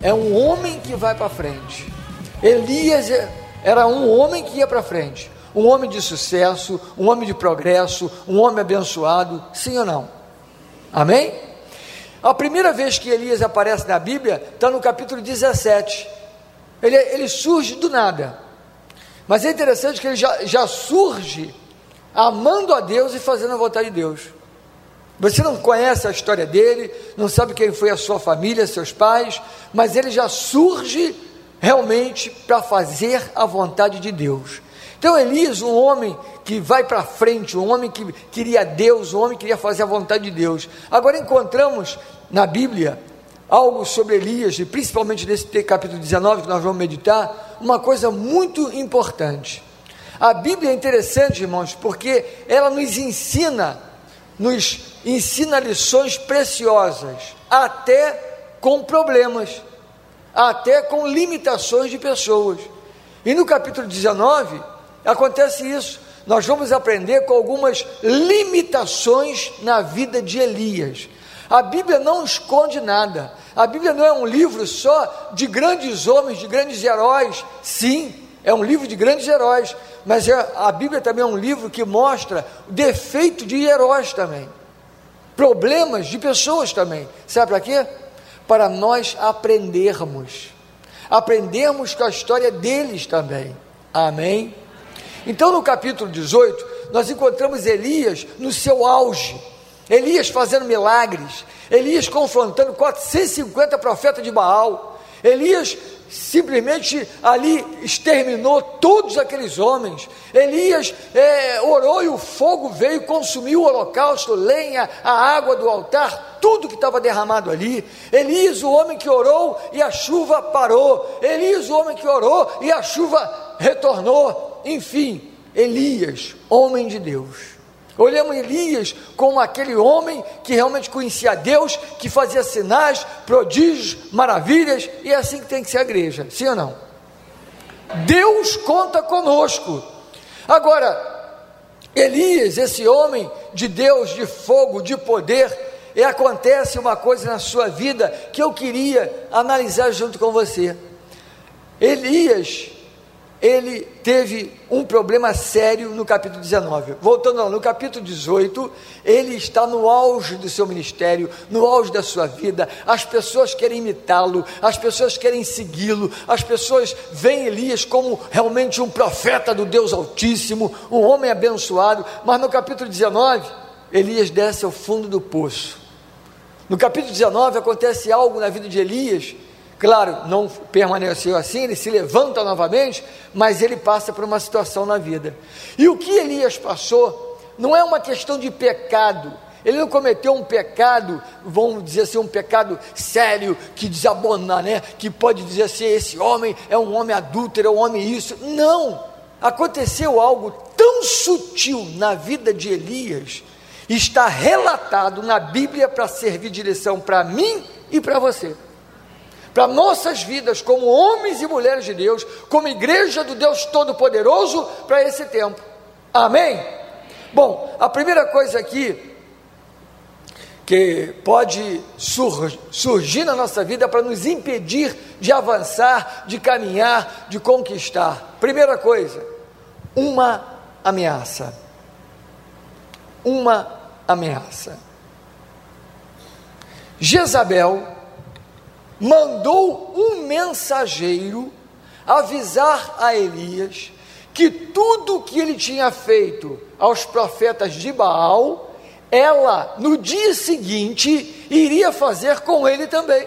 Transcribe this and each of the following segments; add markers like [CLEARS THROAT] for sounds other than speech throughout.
É um homem que vai para frente. Elias é, era um homem que ia para frente. Um homem de sucesso, um homem de progresso, um homem abençoado, sim ou não? Amém? A primeira vez que Elias aparece na Bíblia está no capítulo 17. Ele, ele surge do nada. Mas é interessante que ele já, já surge amando a Deus e fazendo a vontade de Deus. Você não conhece a história dele, não sabe quem foi a sua família, seus pais, mas ele já surge realmente para fazer a vontade de Deus. Então Elias, um homem que vai para frente, um homem que queria Deus, um homem que queria fazer a vontade de Deus. Agora encontramos na Bíblia algo sobre Elias, e principalmente nesse capítulo 19 que nós vamos meditar, uma coisa muito importante. A Bíblia é interessante, irmãos, porque ela nos ensina nos ensina lições preciosas, até com problemas, até com limitações de pessoas. E no capítulo 19 acontece isso. Nós vamos aprender com algumas limitações na vida de Elias. A Bíblia não esconde nada. A Bíblia não é um livro só de grandes homens, de grandes heróis. Sim, é um livro de grandes heróis, mas é, a Bíblia também é um livro que mostra o defeito de heróis também, problemas de pessoas também. Sabe para quê? Para nós aprendermos, aprendermos com a história deles também. Amém? Então, no capítulo 18, nós encontramos Elias no seu auge. Elias fazendo milagres, Elias confrontando 450 profetas de Baal, Elias simplesmente ali exterminou todos aqueles homens. Elias é, orou e o fogo veio, consumiu o holocausto, lenha, a água do altar, tudo que estava derramado ali. Elias, o homem que orou e a chuva parou. Elias, o homem que orou e a chuva retornou. Enfim, Elias, homem de Deus Olhamos Elias como aquele homem que realmente conhecia Deus, que fazia sinais, prodígios, maravilhas, e é assim que tem que ser a igreja, sim ou não? Deus conta conosco. Agora, Elias, esse homem de Deus, de fogo, de poder, e acontece uma coisa na sua vida que eu queria analisar junto com você. Elias, ele teve um problema sério no capítulo 19. Voltando no capítulo 18, ele está no auge do seu ministério, no auge da sua vida. As pessoas querem imitá-lo, as pessoas querem segui-lo, as pessoas veem Elias como realmente um profeta do Deus Altíssimo, um homem abençoado. Mas no capítulo 19, Elias desce ao fundo do poço. No capítulo 19 acontece algo na vida de Elias Claro, não permaneceu assim, ele se levanta novamente, mas ele passa por uma situação na vida. E o que Elias passou não é uma questão de pecado, ele não cometeu um pecado, vamos dizer assim, um pecado sério, que desabona, né? Que pode dizer assim: esse homem é um homem adúltero, é um homem isso. Não! Aconteceu algo tão sutil na vida de Elias, está relatado na Bíblia para servir de para mim e para você para nossas vidas como homens e mulheres de Deus, como igreja do Deus Todo-Poderoso para esse tempo. Amém? Bom, a primeira coisa aqui que pode sur surgir na nossa vida para nos impedir de avançar, de caminhar, de conquistar. Primeira coisa, uma ameaça. Uma ameaça. Jezabel mandou um mensageiro avisar a Elias que tudo que ele tinha feito aos profetas de Baal, ela no dia seguinte iria fazer com ele também.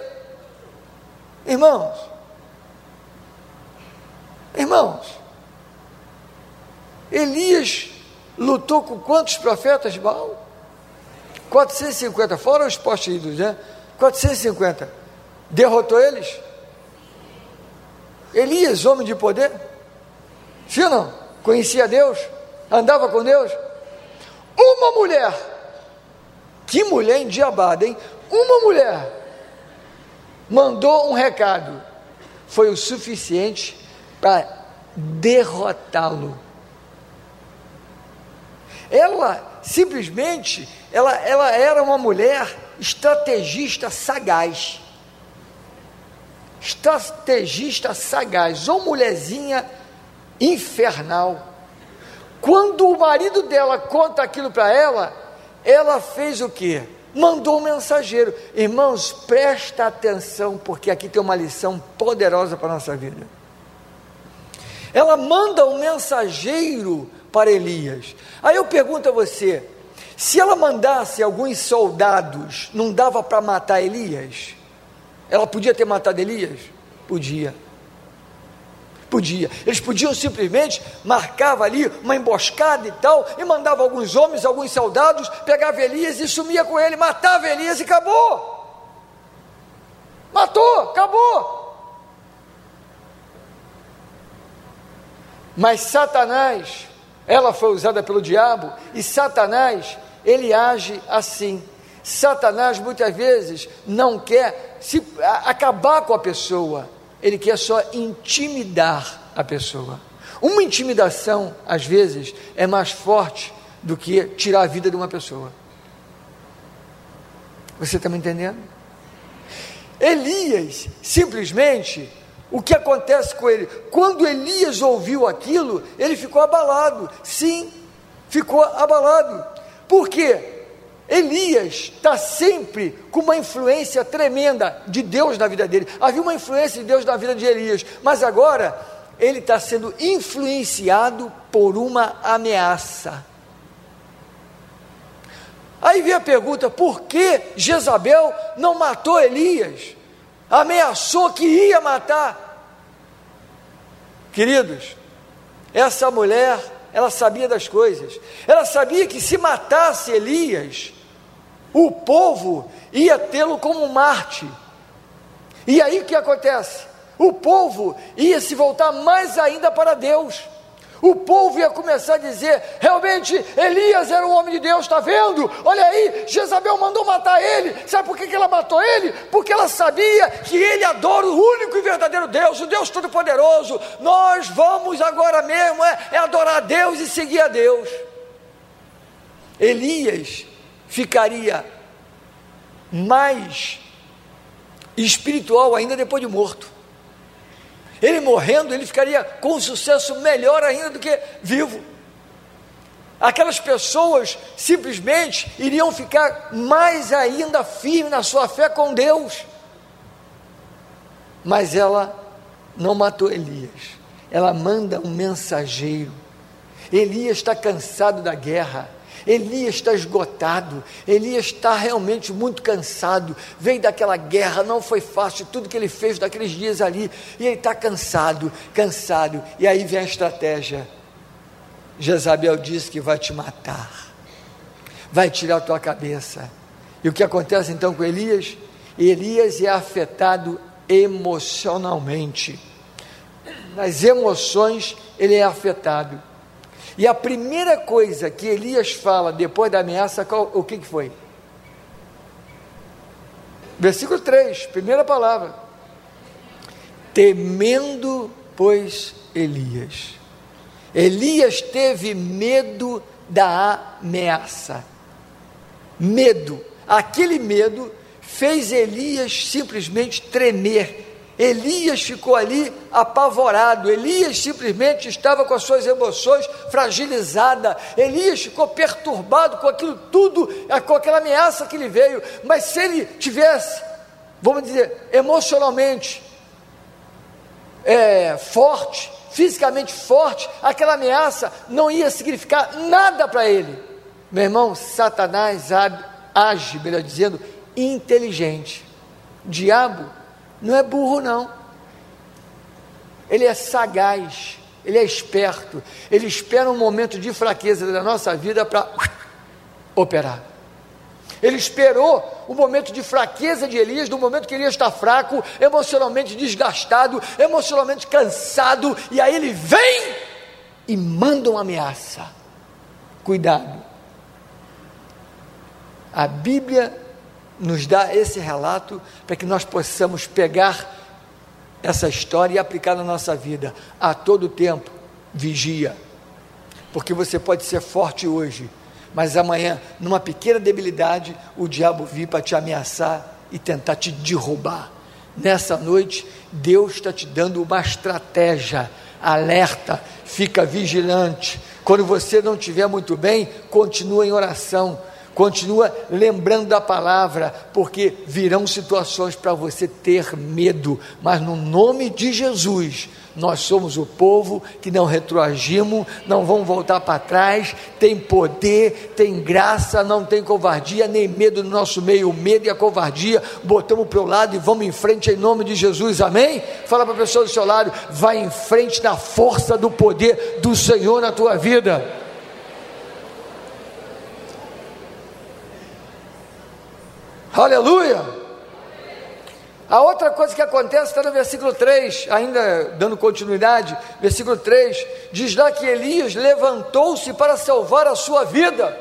Irmãos, irmãos, Elias lutou com quantos profetas de Baal? 450, fora os postos né? 450 derrotou eles? Elias, homem de poder? Sim ou não? Conhecia Deus? Andava com Deus? Uma mulher, que mulher endiabada, hein? Uma mulher mandou um recado, foi o suficiente para derrotá-lo. Ela simplesmente, ela, ela era uma mulher estrategista sagaz. Estrategista sagaz, ou mulherzinha infernal. Quando o marido dela conta aquilo para ela, ela fez o quê? Mandou um mensageiro. Irmãos, presta atenção, porque aqui tem uma lição poderosa para a nossa vida. Ela manda um mensageiro para Elias. Aí eu pergunto a você: se ela mandasse alguns soldados, não dava para matar Elias? Ela podia ter matado Elias? Podia. Podia. Eles podiam simplesmente marcava ali uma emboscada e tal, e mandava alguns homens, alguns soldados, pegava Elias e sumia com ele, matava Elias e acabou. Matou, acabou. Mas Satanás, ela foi usada pelo diabo, e Satanás, ele age assim. Satanás muitas vezes não quer se, acabar com a pessoa, ele quer só intimidar a pessoa. Uma intimidação, às vezes, é mais forte do que tirar a vida de uma pessoa. Você está me entendendo? Elias simplesmente o que acontece com ele? Quando Elias ouviu aquilo, ele ficou abalado. Sim, ficou abalado. Por quê? Elias está sempre com uma influência tremenda de Deus na vida dele. Havia uma influência de Deus na vida de Elias, mas agora ele está sendo influenciado por uma ameaça. Aí vem a pergunta: por que Jezabel não matou Elias? ameaçou que ia matar. Queridos, essa mulher, ela sabia das coisas, ela sabia que se matasse Elias, o povo ia tê-lo como Marte. E aí o que acontece? O povo ia se voltar mais ainda para Deus o povo ia começar a dizer: realmente Elias era um homem de Deus, está vendo? Olha aí, Jezabel mandou matar ele. Sabe por que, ela matou ele? Porque ela sabia que ele adora o único e verdadeiro Deus, o Deus Todo-Poderoso. Nós vamos agora mesmo é, é adorar a Deus e seguir a Deus. Elias ficaria mais espiritual ainda depois de morto. Ele morrendo, ele ficaria com sucesso melhor ainda do que vivo. Aquelas pessoas simplesmente iriam ficar mais ainda firmes na sua fé com Deus. Mas ela não matou Elias, ela manda um mensageiro. Elias está cansado da guerra. Elias está esgotado, Elias está realmente muito cansado, veio daquela guerra, não foi fácil, tudo que ele fez daqueles dias ali, e ele está cansado, cansado, e aí vem a estratégia. Jezabel disse que vai te matar, vai tirar a tua cabeça. E o que acontece então com Elias? Elias é afetado emocionalmente. Nas emoções ele é afetado. E a primeira coisa que Elias fala depois da ameaça, qual, o que, que foi? Versículo 3, primeira palavra. Temendo, pois, Elias. Elias teve medo da ameaça. Medo. Aquele medo fez Elias simplesmente tremer Elias ficou ali apavorado, Elias simplesmente estava com as suas emoções fragilizadas, Elias ficou perturbado com aquilo tudo, com aquela ameaça que lhe veio, mas se ele tivesse, vamos dizer, emocionalmente é, forte, fisicamente forte, aquela ameaça não ia significar nada para ele. Meu irmão, Satanás age, melhor dizendo, inteligente. Diabo não é burro, não. Ele é sagaz, ele é esperto. Ele espera um momento de fraqueza da nossa vida para operar. Ele esperou o momento de fraqueza de Elias, do momento que Elias está fraco, emocionalmente desgastado, emocionalmente cansado, e aí ele vem e manda uma ameaça. Cuidado. A Bíblia nos dá esse relato para que nós possamos pegar essa história e aplicar na nossa vida. A todo tempo, vigia. Porque você pode ser forte hoje, mas amanhã, numa pequena debilidade, o diabo vir para te ameaçar e tentar te derrubar. Nessa noite, Deus está te dando uma estratégia. Alerta, fica vigilante. Quando você não estiver muito bem, continua em oração Continua lembrando da palavra, porque virão situações para você ter medo, mas no nome de Jesus, nós somos o povo que não retroagimos, não vamos voltar para trás, tem poder, tem graça, não tem covardia, nem medo no nosso meio, o medo e a covardia, botamos para o lado e vamos em frente em nome de Jesus, amém? Fala para a pessoa do seu lado, vai em frente na força do poder do Senhor na tua vida. Aleluia! A outra coisa que acontece está no versículo 3, ainda dando continuidade, versículo 3, diz lá que Elias levantou-se para salvar a sua vida.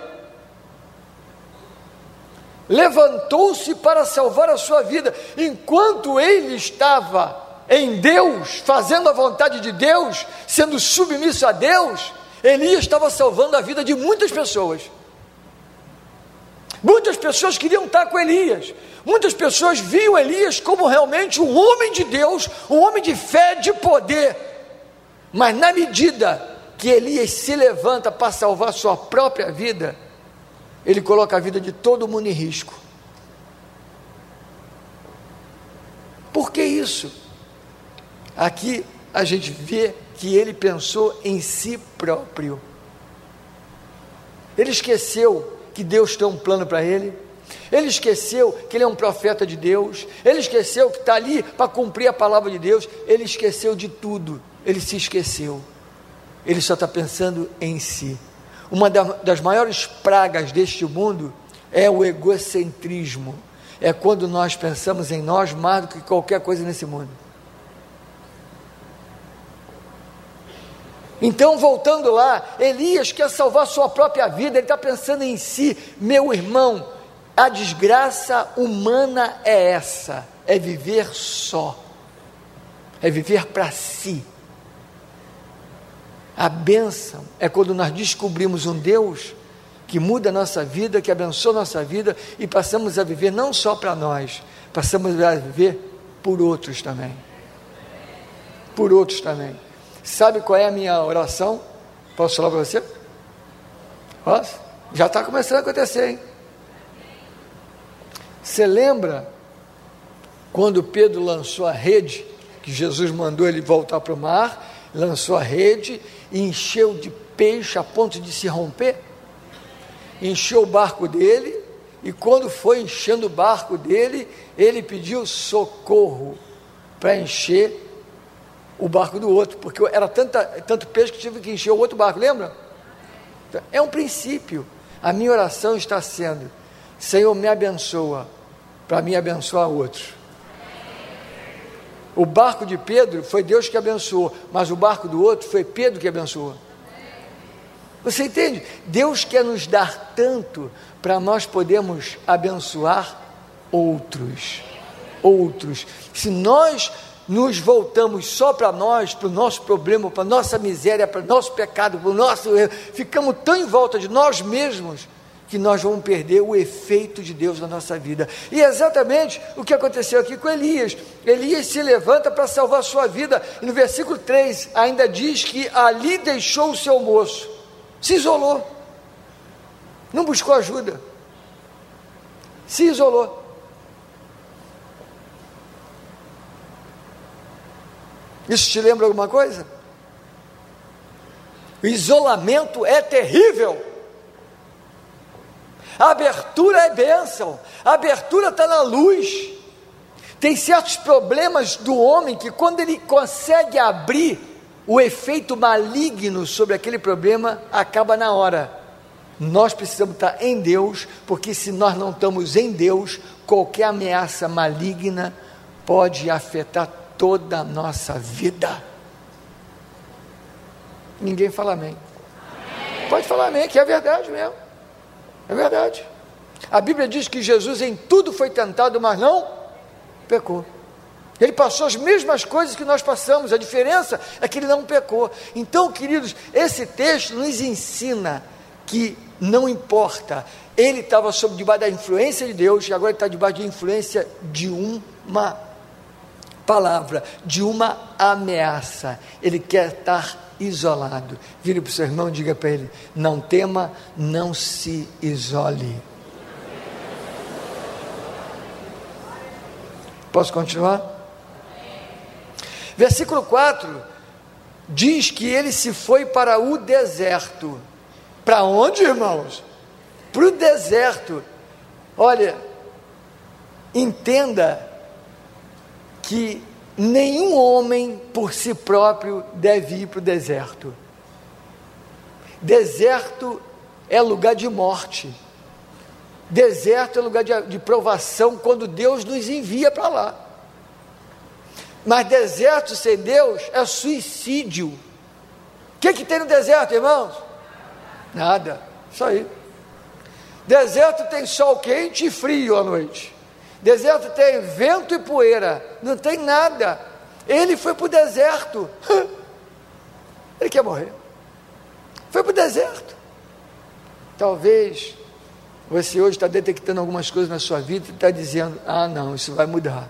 Levantou-se para salvar a sua vida, enquanto ele estava em Deus, fazendo a vontade de Deus, sendo submisso a Deus, Elias estava salvando a vida de muitas pessoas. Muitas pessoas queriam estar com Elias. Muitas pessoas viam Elias como realmente um homem de Deus, um homem de fé, de poder. Mas na medida que Elias se levanta para salvar sua própria vida, ele coloca a vida de todo mundo em risco. Por que isso? Aqui a gente vê que ele pensou em si próprio. Ele esqueceu que Deus tem um plano para ele. Ele esqueceu que ele é um profeta de Deus. Ele esqueceu que está ali para cumprir a palavra de Deus. Ele esqueceu de tudo. Ele se esqueceu. Ele só está pensando em si. Uma das maiores pragas deste mundo é o egocentrismo. É quando nós pensamos em nós mais do que qualquer coisa nesse mundo. Então, voltando lá, Elias quer salvar sua própria vida, ele está pensando em si, meu irmão, a desgraça humana é essa: é viver só, é viver para si. A bênção é quando nós descobrimos um Deus que muda a nossa vida, que abençoa a nossa vida e passamos a viver não só para nós, passamos a viver por outros também. Por outros também. Sabe qual é a minha oração? Posso falar para você? Posso? Já está começando a acontecer, hein? Você lembra quando Pedro lançou a rede, que Jesus mandou ele voltar para o mar, lançou a rede e encheu de peixe a ponto de se romper? Encheu o barco dele, e quando foi enchendo o barco dele, ele pediu socorro para encher o barco do outro, porque era tanta, tanto peixe que tive que encher o outro barco, lembra? É um princípio. A minha oração está sendo: Senhor, me abençoa, para me abençoar outros. O barco de Pedro foi Deus que abençoou, mas o barco do outro foi Pedro que abençoou. Você entende? Deus quer nos dar tanto para nós podermos abençoar outros. Outros. Se nós nos voltamos só para nós, para o nosso problema, para a nossa miséria, para o nosso pecado, para o nosso erro, ficamos tão em volta de nós mesmos que nós vamos perder o efeito de Deus na nossa vida. E é exatamente o que aconteceu aqui com Elias. Elias se levanta para salvar sua vida, e no versículo 3 ainda diz que ali deixou o seu moço, se isolou, não buscou ajuda, se isolou. Isso te lembra alguma coisa? O isolamento é terrível. A abertura é bênção. A abertura está na luz. Tem certos problemas do homem que, quando ele consegue abrir, o efeito maligno sobre aquele problema acaba na hora. Nós precisamos estar em Deus, porque se nós não estamos em Deus, qualquer ameaça maligna pode afetar toda a nossa vida. Ninguém fala amém. amém. Pode falar amém, que é verdade mesmo. É verdade. A Bíblia diz que Jesus em tudo foi tentado, mas não pecou. Ele passou as mesmas coisas que nós passamos, a diferença é que ele não pecou. Então, queridos, esse texto nos ensina que não importa, ele estava sob debaixo da influência de Deus e agora está debaixo da influência de uma palavra, de uma ameaça. Ele quer estar isolado. Vire para o seu irmão e diga para ele: não tema, não se isole. Posso continuar? Versículo 4 diz que ele se foi para o deserto. Para onde, irmãos? Para o deserto. Olha, entenda que nenhum homem por si próprio deve ir para o deserto. Deserto é lugar de morte. Deserto é lugar de, de provação quando Deus nos envia para lá. Mas deserto sem Deus é suicídio. O que, que tem no deserto, irmãos? Nada, isso aí. Deserto tem sol quente e frio à noite. Deserto tem vento e poeira, não tem nada. Ele foi para o deserto. [LAUGHS] Ele quer morrer. Foi para o deserto. Talvez você hoje está detectando algumas coisas na sua vida e está dizendo: ah, não, isso vai mudar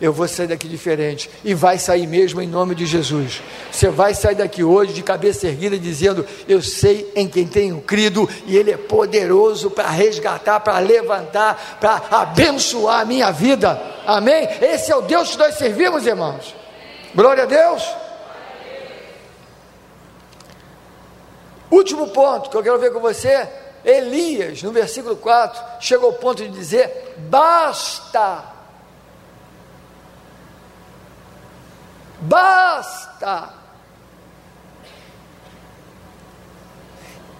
eu vou sair daqui diferente. E vai sair mesmo em nome de Jesus. Você vai sair daqui hoje de cabeça erguida dizendo: Eu sei em quem tenho crido e Ele é poderoso para resgatar, para levantar, para abençoar a minha vida. Amém? Esse é o Deus que nós servimos, irmãos. Glória a Deus. Último ponto que eu quero ver com você. Elias, no versículo 4, chegou ao ponto de dizer: basta Basta!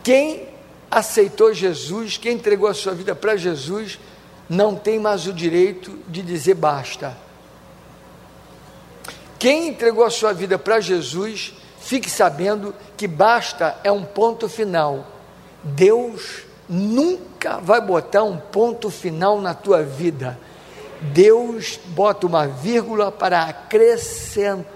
Quem aceitou Jesus, quem entregou a sua vida para Jesus, não tem mais o direito de dizer basta. Quem entregou a sua vida para Jesus, fique sabendo que basta é um ponto final. Deus nunca vai botar um ponto final na tua vida. Deus bota uma vírgula para acrescentar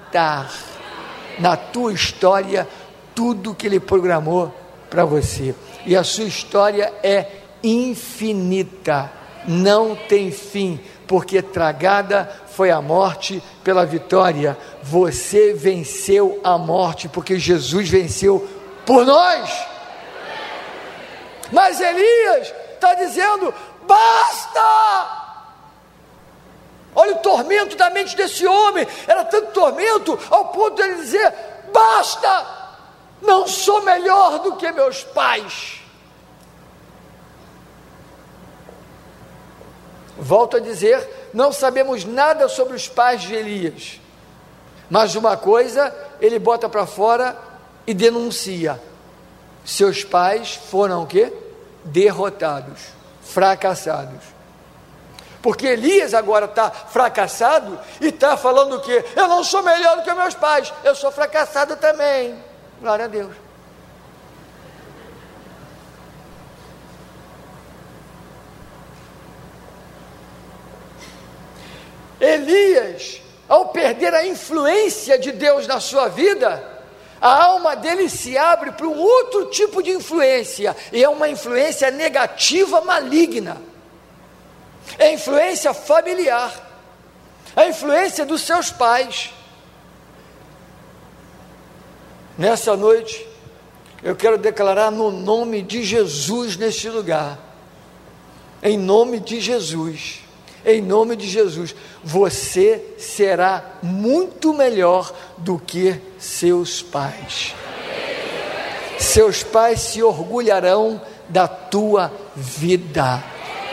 na tua história tudo que Ele programou para você. E a sua história é infinita, não tem fim, porque tragada foi a morte pela vitória. Você venceu a morte, porque Jesus venceu por nós. Mas Elias está dizendo: basta! Olha o tormento da mente desse homem. Era tanto tormento ao ponto de ele dizer: basta, não sou melhor do que meus pais. Volto a dizer: não sabemos nada sobre os pais de Elias, mas uma coisa ele bota para fora e denuncia: seus pais foram o quê? Derrotados, fracassados. Porque Elias agora está fracassado e está falando o quê? Eu não sou melhor do que meus pais, eu sou fracassado também. Glória a Deus. Elias, ao perder a influência de Deus na sua vida, a alma dele se abre para um outro tipo de influência, e é uma influência negativa maligna é a influência familiar, a influência dos seus pais. Nessa noite, eu quero declarar no nome de Jesus neste lugar, em nome de Jesus, em nome de Jesus, você será muito melhor do que seus pais. Seus pais se orgulharão da tua vida.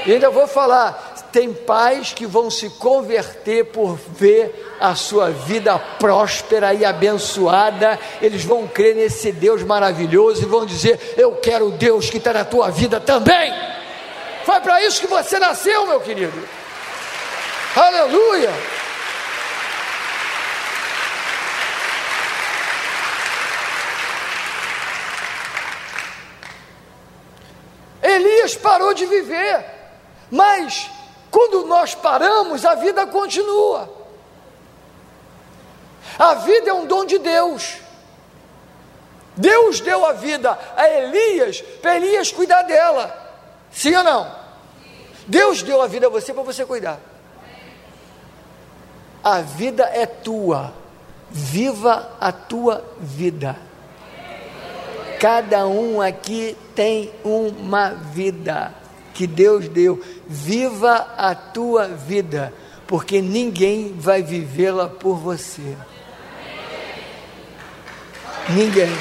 E ainda vou falar: tem pais que vão se converter por ver a sua vida próspera e abençoada, eles vão crer nesse Deus maravilhoso e vão dizer: Eu quero o Deus que está na tua vida também. Foi para isso que você nasceu, meu querido. Aleluia. Elias parou de viver. Mas, quando nós paramos, a vida continua. A vida é um dom de Deus. Deus deu a vida a Elias para Elias cuidar dela. Sim ou não? Deus deu a vida a você para você cuidar. a vida é tua, viva a tua vida. Cada um aqui tem uma vida que Deus deu, viva a tua vida, porque ninguém vai vivê-la por você. Ninguém.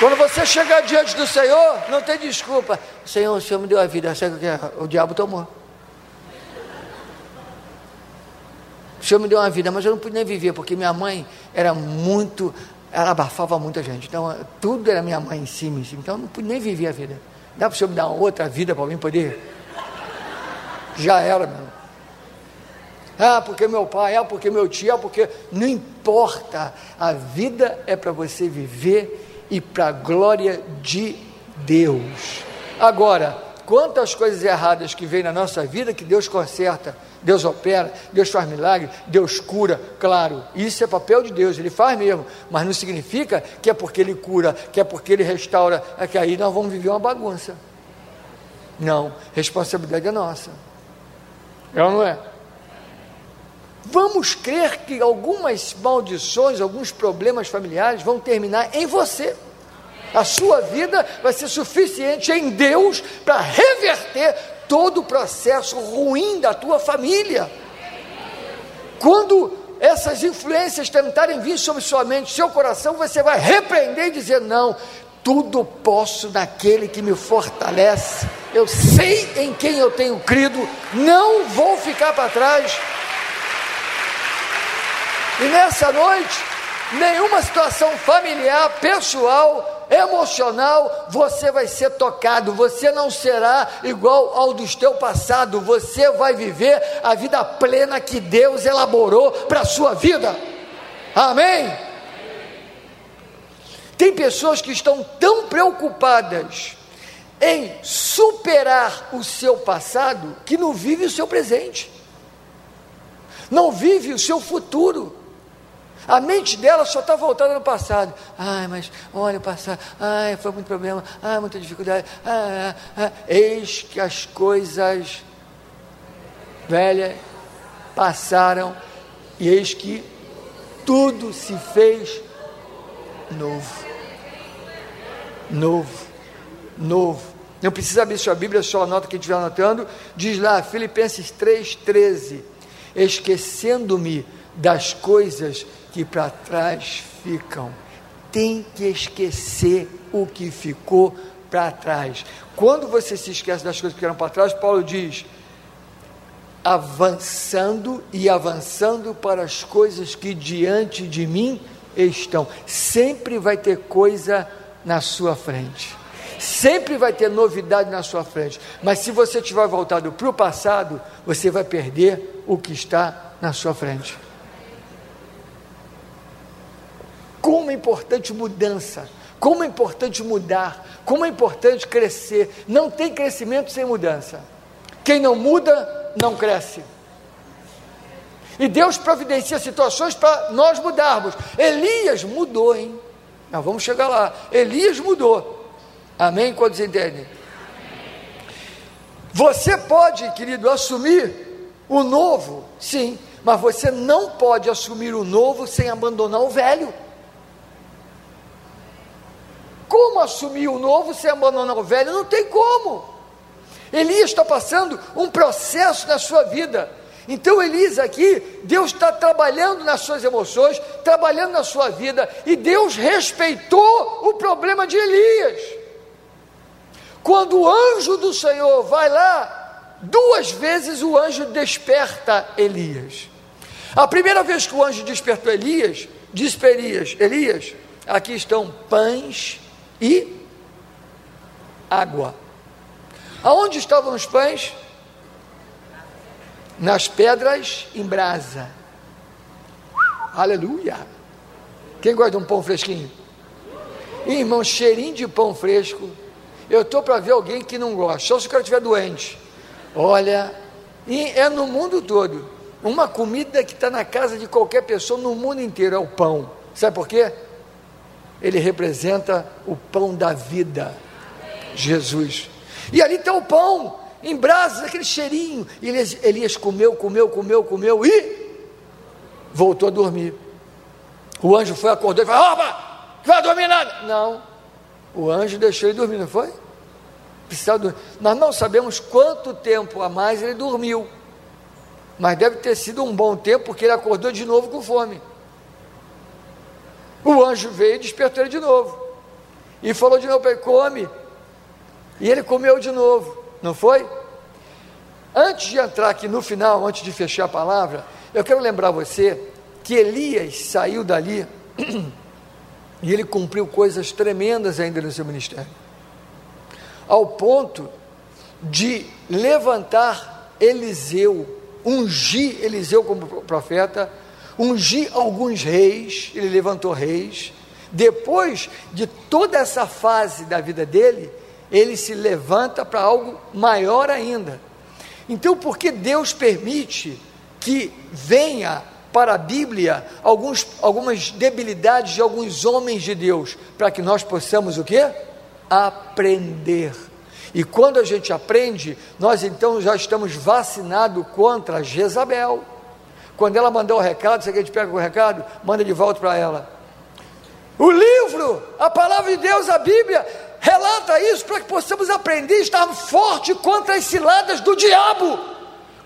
Quando você chegar diante do Senhor, não tem desculpa. Senhor, o Senhor me deu a vida, sabe o que é? O diabo tomou. O Senhor me deu uma vida, mas eu não pude nem viver, porque minha mãe era muito, ela abafava muita gente. Então, tudo era minha mãe em cima, em cima. Então, eu não pude nem viver a vida. Dá para o Senhor me dar outra vida para mim poder? Já era, meu. Ah, porque meu pai, ah, porque meu tio, ah, porque. Não importa. A vida é para você viver e para a glória de Deus. Agora, quantas coisas erradas que vêm na nossa vida que Deus conserta, Deus opera, Deus faz milagre, Deus cura, claro, isso é papel de Deus, Ele faz mesmo, mas não significa que é porque Ele cura, que é porque Ele restaura, é que aí nós vamos viver uma bagunça. Não, responsabilidade é nossa. É ou não é? Vamos crer que algumas maldições, alguns problemas familiares vão terminar em você. A sua vida vai ser suficiente em Deus para reverter todo o processo ruim da tua família. Quando essas influências tentarem vir sobre sua mente, seu coração, você vai repreender e dizer: Não, tudo posso naquele que me fortalece. Eu sei em quem eu tenho crido, não vou ficar para trás. E nessa noite, nenhuma situação familiar, pessoal, emocional, você vai ser tocado, você não será igual ao do teu passado, você vai viver a vida plena que Deus elaborou para a sua vida. Amém? Tem pessoas que estão tão preocupadas em superar o seu passado que não vive o seu presente, não vive o seu futuro. A mente dela só está voltada no passado. Ai, mas olha o passado. Ai, foi muito problema. Ai, muita dificuldade. Ai, ai, ai. Eis que as coisas velhas passaram e eis que tudo se fez novo. Novo. Novo. Não precisa abrir sua Bíblia, só anota que estiver anotando. Diz lá, Filipenses 3,13: Esquecendo-me das coisas que para trás ficam. Tem que esquecer o que ficou para trás. Quando você se esquece das coisas que eram para trás, Paulo diz: avançando e avançando para as coisas que diante de mim estão. Sempre vai ter coisa na sua frente. Sempre vai ter novidade na sua frente. Mas se você estiver voltado para o passado, você vai perder o que está na sua frente. Como é importante mudança, como é importante mudar, como é importante crescer. Não tem crescimento sem mudança. Quem não muda, não cresce. E Deus providencia situações para nós mudarmos. Elias mudou, hein? Nós vamos chegar lá. Elias mudou. Amém? Quando você entende? Você pode, querido, assumir o novo, sim, mas você não pode assumir o novo sem abandonar o velho. Como assumir o novo sem abandonar o velho? Não tem como. Elias está passando um processo na sua vida. Então, Elias aqui, Deus está trabalhando nas suas emoções, trabalhando na sua vida, e Deus respeitou o problema de Elias. Quando o anjo do Senhor vai lá, duas vezes o anjo desperta Elias. A primeira vez que o anjo despertou Elias, disse para Elias: Elias, aqui estão pães e água. Aonde estavam os pães? Nas pedras em brasa. Aleluia! Quem gosta de um pão fresquinho? Irmão, cheirinho de pão fresco. Eu estou para ver alguém que não gosta, só se o cara estiver doente. Olha, e é no mundo todo. Uma comida que está na casa de qualquer pessoa no mundo inteiro é o pão. Sabe por quê? Ele representa o pão da vida, Jesus. E ali está o pão, em brasas, aquele cheirinho. E Elias, Elias comeu, comeu, comeu, comeu e voltou a dormir. O anjo foi, acordou e falou: Opa, vai dormir nada. Não, o anjo deixou ele dormir, não foi? Precisava dormir. Nós não sabemos quanto tempo a mais ele dormiu, mas deve ter sido um bom tempo, porque ele acordou de novo com fome. O anjo veio e despertou ele de novo. E falou de novo para ele: come. E ele comeu de novo, não foi? Antes de entrar aqui no final, antes de fechar a palavra, eu quero lembrar você que Elias saiu dali [CLEARS THROAT] e ele cumpriu coisas tremendas ainda no seu ministério, ao ponto de levantar Eliseu, ungir Eliseu como profeta, ungir alguns reis, ele levantou reis. Depois de toda essa fase da vida dele, ele se levanta para algo maior ainda. Então, por que Deus permite que venha para a Bíblia alguns, algumas debilidades de alguns homens de Deus, para que nós possamos o quê? Aprender. E quando a gente aprende, nós então já estamos vacinados contra Jezabel. Quando ela mandou o recado, você que a gente pega o recado? Manda de volta para ela. O livro, a palavra de Deus, a Bíblia, relata isso para que possamos aprender a estar forte contra as ciladas do diabo.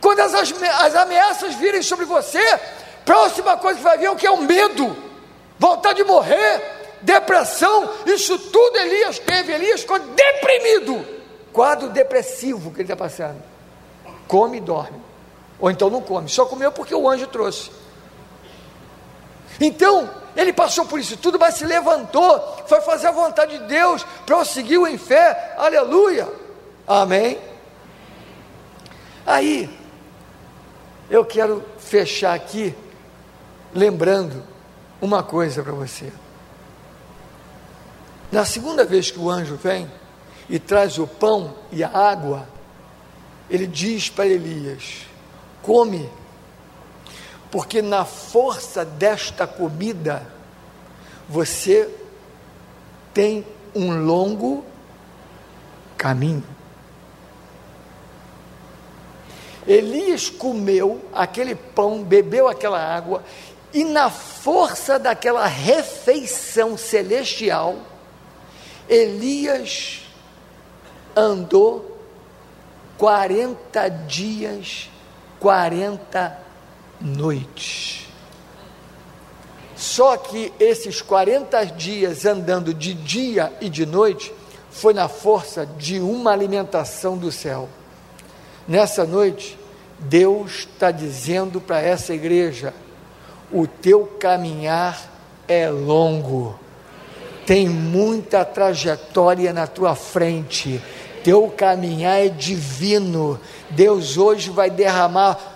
Quando as, as ameaças virem sobre você, Próxima coisa que vai vir é o que é o medo, vontade de morrer, depressão, isso tudo Elias teve. Elias ficou deprimido, quadro depressivo que ele está passando. Come e dorme, ou então não come, só comeu porque o anjo trouxe. Então, ele passou por isso tudo, mas se levantou, foi fazer a vontade de Deus, prosseguiu em fé, aleluia, amém. Aí, eu quero fechar aqui lembrando uma coisa para você. Na segunda vez que o anjo vem e traz o pão e a água, ele diz para Elias: come, porque na força desta comida você tem um longo caminho. Elias comeu aquele pão, bebeu aquela água e na força daquela refeição celestial, Elias andou 40 dias, 40 noites. Só que esses 40 dias andando de dia e de noite foi na força de uma alimentação do céu. Nessa noite, Deus está dizendo para essa igreja: o teu caminhar é longo, tem muita trajetória na tua frente, teu caminhar é divino. Deus hoje vai derramar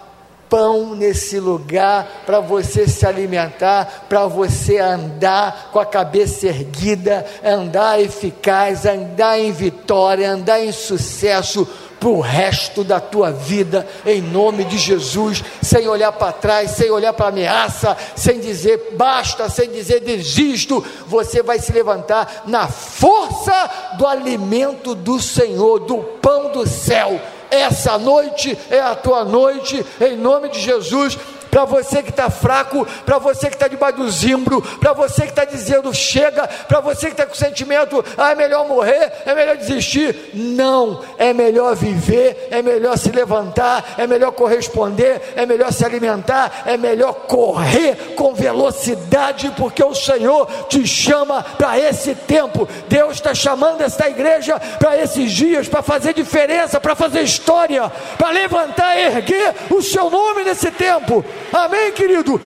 pão nesse lugar para você se alimentar, para você andar com a cabeça erguida, andar eficaz, andar em vitória, andar em sucesso para o resto da tua vida, em nome de Jesus, sem olhar para trás, sem olhar para ameaça, sem dizer basta, sem dizer desisto, você vai se levantar na força do alimento do Senhor, do pão do céu. Essa noite é a tua noite, em nome de Jesus para você que está fraco, para você que está debaixo do zimbro, para você que está dizendo chega, para você que está com o sentimento, ah, é melhor morrer, é melhor desistir. Não, é melhor viver, é melhor se levantar, é melhor corresponder, é melhor se alimentar, é melhor correr com velocidade, porque o Senhor te chama para esse tempo. Deus está chamando esta igreja para esses dias, para fazer diferença, para fazer história, para levantar, erguer o seu nome nesse tempo. Amém, querido?